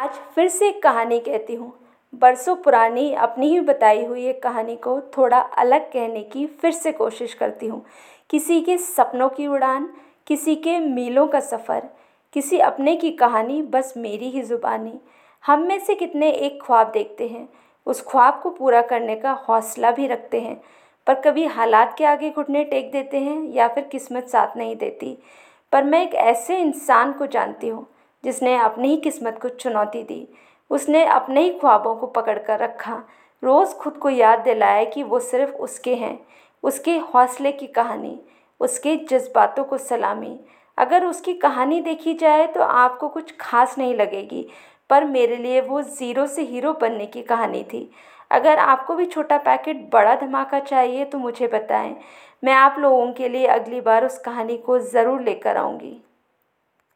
आज फिर से एक कहानी कहती हूँ। बरसों पुरानी अपनी ही बताई हुई एक कहानी को थोड़ा अलग कहने की फिर से कोशिश करती हूँ। किसी के सपनों की उड़ान, किसी के मीलों का सफ़र, किसी अपने की कहानी बस मेरी ही ज़ुबानी। हम में से कितने एक ख्वाब देखते हैं। उस ख्वाब को पूरा करने का हौसला भी रखते हैं। पर कभी हालात के आगे घुटने टेक देते हैं या फिर किस्मत साथ नहीं देती। पर मैं एक ऐसे इंसान को जानती हूँ जिसने अपनी ही किस्मत को चुनौती दी। उसने अपने ही ख्वाबों को पकड़ कर रखा। रोज़ खुद को याद दिलाया कि वो सिर्फ़ उसके हैं, उसके हौसले की कहानी, उसके जज्बातों को सलामी। अगर उसकी कहानी देखी जाए तो आपको कुछ खास नहीं लगेगी, पर मेरे लिए वो ज़ीरो से हीरो बनने की कहानी थी। अगर आपको भी छोटा पैकेट बड़ा धमाका चाहिए तो मुझे बताएँ। मैं आप लोगों के लिए अगली बार उस कहानी को ज़रूर लेकर आऊँगी।